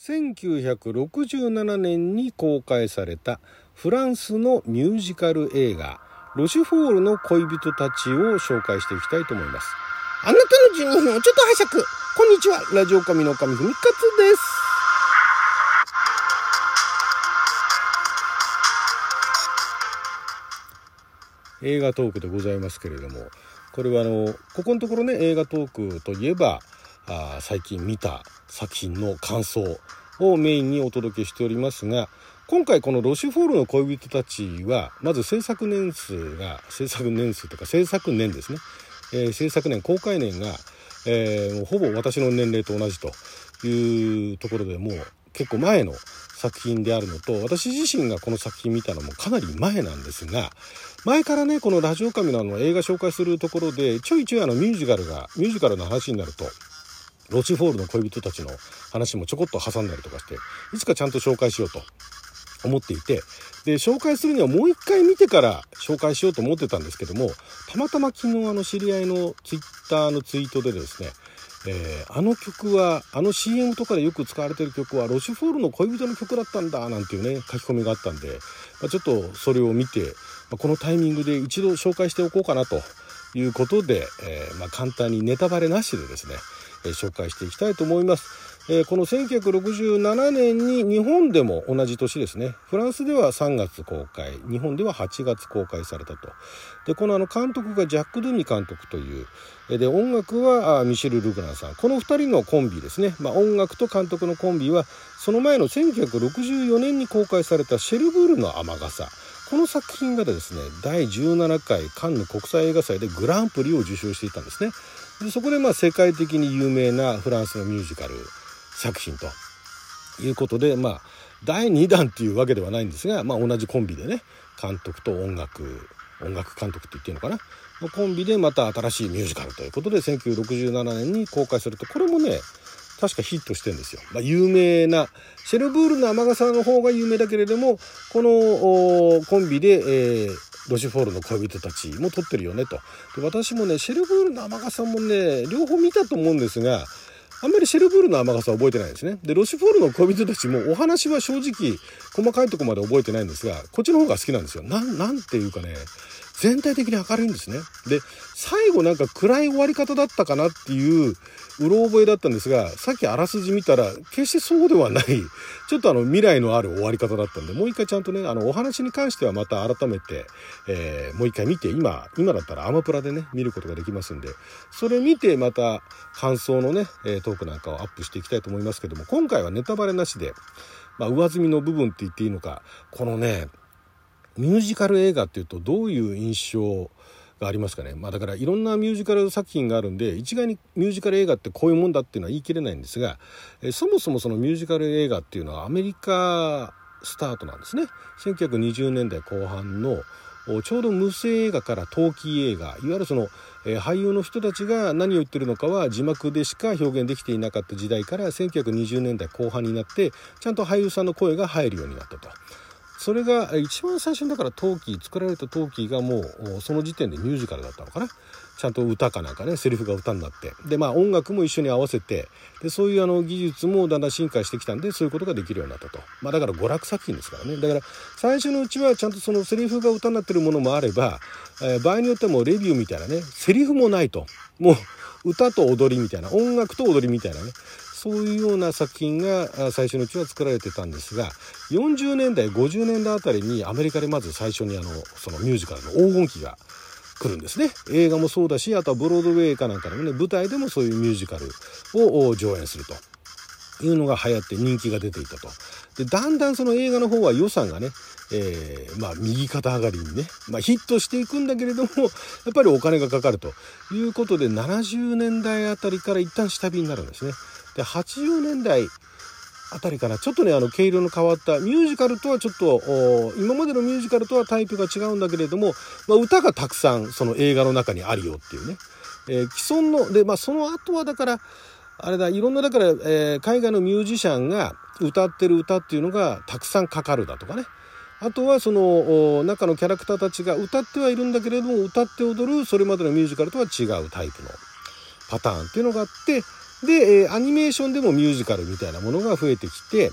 1967年に公開されたフランスのミュージカル映画ロシュフォールの恋人たちを紹介していきたいと思います。あなたの12分をちょっと拝借。こんにちは。ラジオ神の神ふみかつです。映画トークでございますけれども、これはあの、ここのところね、映画トークといえば、あ最近見た作品の感想をメインにお届けしておりますが今回このロシュフォールの恋人たちはまず制作年数が制作年数というか制作年ですね、えー、制作年公開年が、えー、ほぼ私の年齢と同じというところでもう結構前の作品であるのと私自身がこの作品見たのもかなり前なんですが前からねこのラジオ神のあの映画紹介するところでちょいちょいあのミュージカルがミュージカルの話になるとロチフォールの恋人たちの話もちょこっと挟んだりとかしていつかちゃんと紹介しようと思っていてで紹介するにはもう一回見てから紹介しようと思ってたんですけどもたまたま昨日あの知り合いのツイッターのツイートでですねえー、あの曲はあの CM とかでよく使われてる曲はロシュフォールの恋人の曲だったんだなんていうね書き込みがあったんで、まあ、ちょっとそれを見て、まあ、このタイミングで一度紹介しておこうかなということで、えー、まあ、簡単にネタバレなしでですね紹介していきたいと思います。えこの1967年に日本でも同じ年ですね。フランスでは3月公開日本では8月公開されたと。でこのあの監督がジャック・ドゥミ監督というで音楽はミシェル・ルグナンさん。この2人のコンビですね、まあ、音楽と監督のコンビはその前の1964年に公開された「シェルブールの雨傘」この作品がですね第17回カンヌ国際映画祭でグランプリを受賞していたんですね。でそこでまあ世界的に有名なフランスのミュージカル作品ということでまあ第2弾っていうわけではないんですが、まあ、同じコンビでね監督と音楽音楽監督って言っていいのかな？のコンビでまた新しいミュージカルということで1967年に公開するとこれもね確かヒットしてんですよ。まあ、有名なシェルブールの雨傘の方が有名だけれどもこのコンビで、えー、ロシフォールの恋人たちも撮ってるよねとで私もねシェルブールの雨傘もね両方見たと思うんですがあんまりシェルブールの雨傘は覚えてないですね。で、ロシフォールの恋人たちもお話は正直細かいとこまで覚えてないんですが、こっちの方が好きなんですよ。なん、なんていうかね、全体的に明るいんですね。で、最後なんか暗い終わり方だったかなっていううろ覚えだったんですが、さっきあらすじ見たら、決してそうではない、ちょっとあの未来のある終わり方だったんで、もう一回ちゃんとね、あのお話に関してはまた改めて、えー、もう一回見て、今、今だったらアマプラでね、見ることができますんで、それ見てまた感想のね、トークなんかをアップしていきたいと思いますけども、今回はネタバレなしで、まあ、上積みの部分って言っていいのか、このね、ミュージカル映画っていうとどういう印象がありますかね、まあ、だからいろんなミュージカル作品があるんで一概にミュージカル映画ってこういうもんだっていうのは言い切れないんですが、えそもそもそのミュージカル映画っていうのはアメリカスタートなんですね1920年代後半のちょうど無声映画から陶器映画いわゆるその、えー、俳優の人たちが何を言ってるのかは字幕でしか表現できていなかった時代から1920年代後半になってちゃんと俳優さんの声が入るようになったと。それが一番最初にだから陶器作られた陶器がもうその時点でミュージカルだったのかな？ちゃんと歌かなんかねセリフが歌になって。でまあ音楽も一緒に合わせてでそういうあの技術もだんだん進化してきたんでそういうことができるようになったと。まあだから娯楽作品ですからね。だから最初のうちはちゃんとそのセリフが歌になってるものもあれば、えー、場合によってもレビューみたいなねセリフもないと。もう歌と踊りみたいな音楽と踊りみたいなね。そういうような作品が最初のうちは作られてたんですが40年代50年代あたりにアメリカでまず最初にあのそのミュージカルの黄金期が来るんですね。映画もそうだしあとはブロードウェイかなんかのね舞台でもそういうミュージカルを上演すると。いうのが流行って人気が出ていたと。でだんだんその映画の方は予算がね、えー、まあ右肩上がりにね、まあ、ヒットしていくんだけれどもやっぱりお金がかかるということで70年代あたりから一旦下火になるんですね。で80年代あたりかなちょっとねあの毛色の変わったミュージカルとはちょっと今までのミュージカルとはタイプが違うんだけれども、まあ、歌がたくさんその映画の中にあるよっていうね、えー、既存ので、まあ、その後はだからあれだいろんなだから、えー、海外のミュージシャンが歌ってる歌っていうのがたくさんかかるだとかね。あとはその中のキャラクターたちが歌ってはいるんだけれども歌って踊るそれまでのミュージカルとは違うタイプのパターンっていうのがあってで、えー、アニメーションでもミュージカルみたいなものが増えてきて、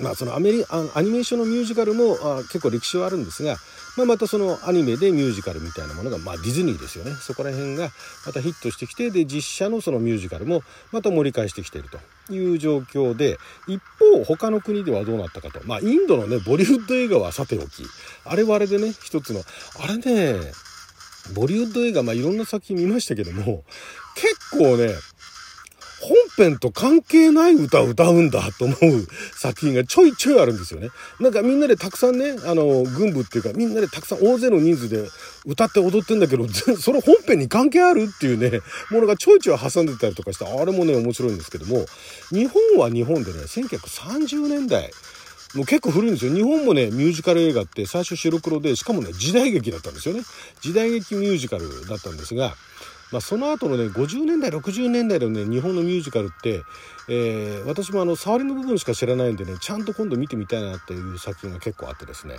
まあ、そのアメリアニメーションのミュージカルもあ結構歴史はあるんですが、まあ、またそのアニメでミュージカルみたいなものが、まあ、ディズニーですよね。そこら辺がまたヒットしてきてで実写のそのミュージカルもまた盛り返してきているという状況で一方他の国ではどうなったかと。まあインドのねボリウッド映画はさておき。あれはあれでね一つのあれねボリウッド映画、まあ、いろんな作品見ましたけども結構ね編と関係ない歌を歌うんだと思う作品がちょいちょいあるんですよね。なんかみんなでたくさんね、あの、軍部っていうかみんなでたくさん大勢の人数で歌って踊ってんだけど、その本編に関係あるっていうね、ものがちょいちょい挟んでたりとかして、あれもね、面白いんですけども、日本は日本でね、1930年代、もう結構古いんですよ。日本もね、ミュージカル映画って最初白黒で、しかもね、時代劇だったんですよね。時代劇ミュージカルだったんですが、まあ、その後のね50年代60年代のね日本のミュージカルって、えー、私もあの触りの部分しか知らないんでねちゃんと今度見てみたいなっていう作品が結構あってですね、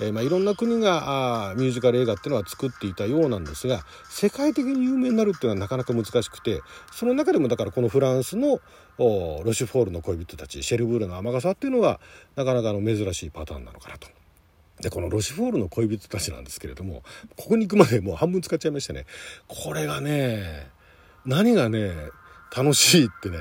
えー、まあ、いろんな国があミュージカル映画っていうのは作っていたようなんですが世界的に有名になるっていうのはなかなか難しくてその中でもだからこのフランスのロシュフォールの恋人たちシェルブールの雨傘っていうのはなかなかの珍しいパターンなのかなと。で、このロシフォールの恋人たちなんですけれども、ここに行くまでもう半分使っちゃいましたね。これがね、何がね、楽しいってね、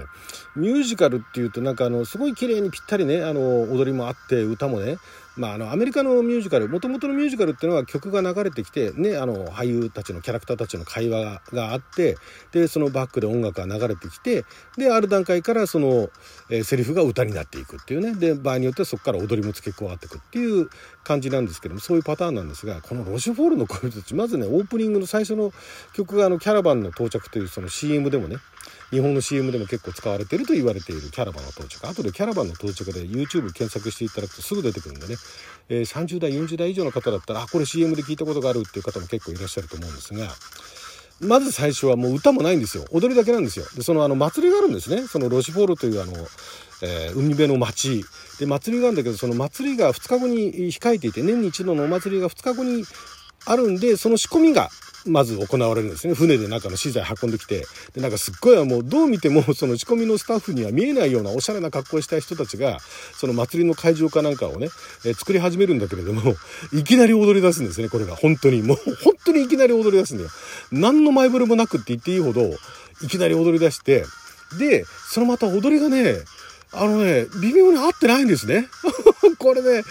ミュージカルっていうとなんかあの、すごい綺麗にぴったりね、あの、踊りもあって、歌もね、まあ、あのアメリカのミュージカルもともとのミュージカルっていうのは曲が流れてきて、ね、あの俳優たちのキャラクターたちの会話があってでそのバックで音楽が流れてきてである段階からその、えー、セリフが歌になっていくっていうね。で場合によってはそこから踊りも付け加わっていくっていう感じなんですけどもそういうパターンなんですがこのロシュフォールの恋人たちまずねオープニングの最初の曲があのキャラバンの到着というその CM でもね日本の CM でも結構使われてると言われているキャラバンの到着。後でキャラバンの到着で YouTube 検索していただくとすぐ出てくるんでね、えー、30代40代以上の方だったらあこれ CM で聞いたことがあるっていう方も結構いらっしゃると思うんですがまず最初はもう歌もないんですよ。踊りだけなんですよ。でそのあの祭りがあるんですね。そのロシフォールというあの、えー、海辺の町で祭りがあるんだけどその祭りが2日後に控えていて年に一度のお祭りが2日後にあるんでその仕込みがまず行われるんですね。船で中の資材運んできて。でなんかすっごいもうどう見ても その仕込みのスタッフには見えないようなおしゃれな格好をしたい人たちがその祭りの会場かなんかをね、えー、作り始めるんだけれども いきなり踊り出すんですねこれが。本当に。もう本当にいきなり踊り出すんだよ。何の前触れもなくって言っていいほどいきなり踊り出してでそのまた踊りがねあのね、微妙に合ってないんですね。これね、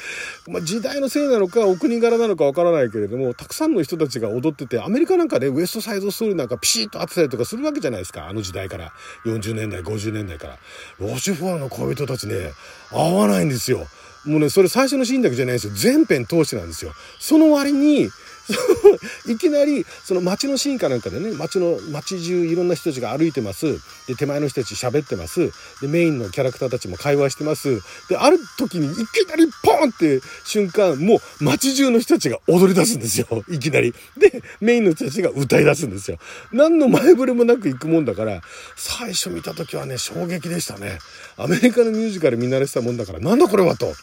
まあ、時代のせいなのか、お国柄なのかわからないけれども、たくさんの人たちが踊ってて、アメリカなんかね、ウエストサイドストーリーなんかピシッと合ってたりとかするわけじゃないですか。あの時代から。40年代、50年代から。ロシュフォーの恋人たちね、合わないんですよ。もうね、それ最初のシーンだけじゃないんですよ。全編通してなんですよ。その割に、いきなりその街のシーンかなんかでね街の街中いろんな人たちが歩いてます。で手前の人たち喋ってます。でメインのキャラクターたちも会話してます。である時にいきなりポンって瞬間もう街中の人たちが踊り出すんですよ。いきなり。でメインの人たちが歌い出すんですよ。何の前触れもなく行くもんだから最初見た時はね衝撃でしたね。アメリカのミュージカル見慣れしたもんだからなんだこれはと。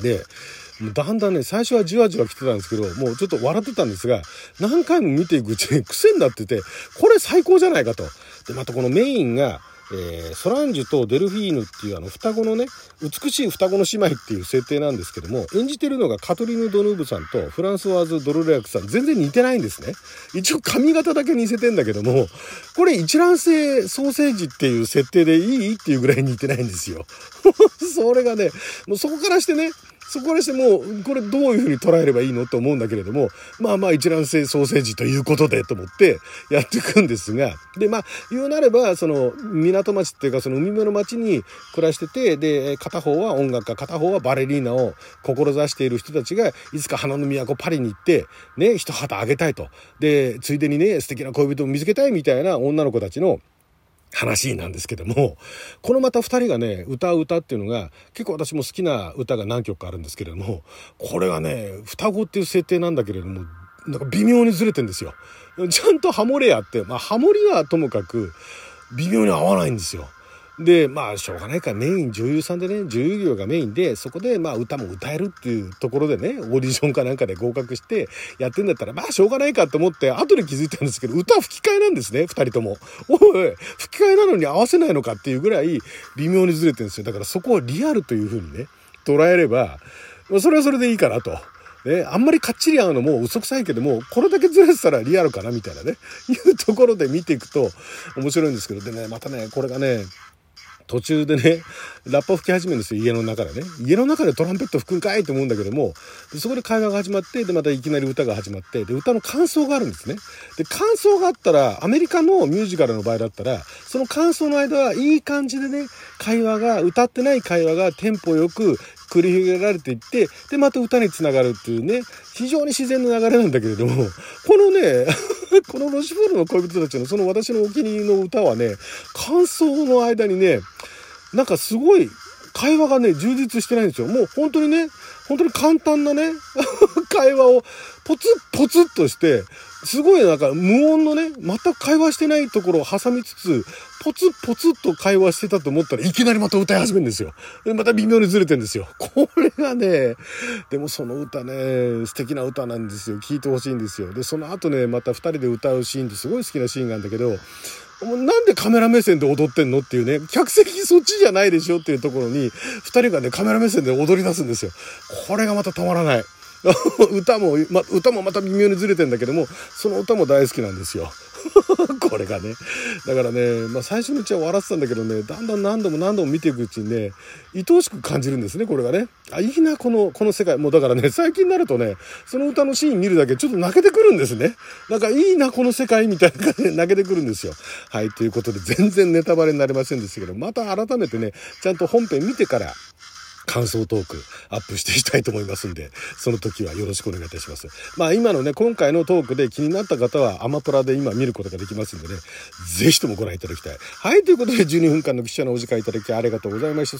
でだんだんね、最初はじわじわ来てたんですけど、もうちょっと笑ってたんですが、何回も見ていくうちに癖になってて、これ最高じゃないかと。で、またこのメインが、えー、ソランジュとデルフィーヌっていうあの双子のね美しい双子の姉妹っていう設定なんですけども演じてるのがカトリーヌ・ドヌーブさんとフランスワーズ・ドルレアクさん全然似てないんですね。一応髪型だけ似せてんだけどもこれ一卵性ソーセージっていう設定でいい？っていうぐらい似てないんですよ。それがねもうそこからしてねそこからしてもう、これどういうふうに捉えればいいのと思うんだけれども、まあまあ一卵性ソーセージということでと思ってやっていくんですが、で、まあ、言うなれば、その、港町っていうか、その海辺の町に暮らしてて、で、片方は音楽家、片方はバレリーナを志している人たちが、いつか花の都パリに行って、ね、一旗あげたいと。で、ついでにね、素敵な恋人を見つけたいみたいな女の子たちの、話なんですけども、このまた二人がね、歌う歌っていうのが、結構私も好きな歌が何曲かあるんですけれども、これがね、双子っていう設定なんだけれども、なんか微妙にずれてんですよ。ちゃんとハモれやって、まあハモりはともかく微妙に合わないんですよ。で、まあ、しょうがないからメイン女優さんでね、女優業がメインで、そこでまあ歌も歌えるっていうところでね、オーディションかなんかで合格してやってんだったら、まあしょうがないかと思って、後で気づいたんですけど、歌吹き替えなんですね、二人とも。おい、吹き替えなのに合わせないのかっていうぐらい微妙にずれてるんですよ。だからそこをリアルというふうにね、捉えれば、それはそれでいいかなと。ね、あんまりかっちり合うのも嘘くさいけども、これだけずれてたらリアルかなみたいなね、いうところで見ていくと面白いんですけど、でね、またね、これがね、途中でね、ラッパ吹き始めるんですよ、家の中でね。家の中でトランペット吹くんかいと思うんだけども、そこで会話が始まって、で、またいきなり歌が始まって、で、歌の感想があるんですね。で、感想があったら、アメリカのミュージカルの場合だったら、その感想の間はいい感じでね、会話が、歌ってない会話がテンポよく繰り広げられていって、で、また歌につながるっていうね、非常に自然の流れなんだけれども、このね、このロシフォールの恋人たちのその私のお気に入りの歌はね、感想の間にね、なんかすごい会話がね、充実してないんですよ。もう本当にね、本当に簡単なね、会話をポツッポツッとして、すごいなんか無音のね、全く会話してないところを挟みつつ、ポツッポツッと会話してたと思ったらいきなりまた歌い始めるんですよ。で、また微妙にずれてんですよ。これがね、でもその歌ね、素敵な歌なんですよ。聴いてほしいんですよ。で、その後ね、また二人で歌うシーンってすごい好きなシーンなんだけど、なんでカメラ目線で踊ってんのっていうね、客席そっちじゃないでしょっていうところに、二人がね、カメラ目線で踊り出すんですよ。これがまたたまらない。歌も、ま、歌もまた微妙にずれてんだけども、その歌も大好きなんですよ。これがね。だからね、まあ最初のうちは笑ってたんだけどね、だんだん何度も何度も見ていくうちにね、愛おしく感じるんですね、これがね。あ、いいな、この、この世界。もうだからね、最近になるとね、その歌のシーン見るだけちょっと泣けてくるんですね。なんかいいな、この世界みたいな感じで泣けてくるんですよ。はい、ということで全然ネタバレになりませんでしたけど、また改めてね、ちゃんと本編見てから、感想トークアップしていきたいと思いますんで、その時はよろしくお願いいたします。まあ今のね、今回のトークで気になった方はアマプラで今見ることができますんでね、ぜひともご覧いただきたい。はい、ということで12分間の記者のお時間いただきありがとうございました。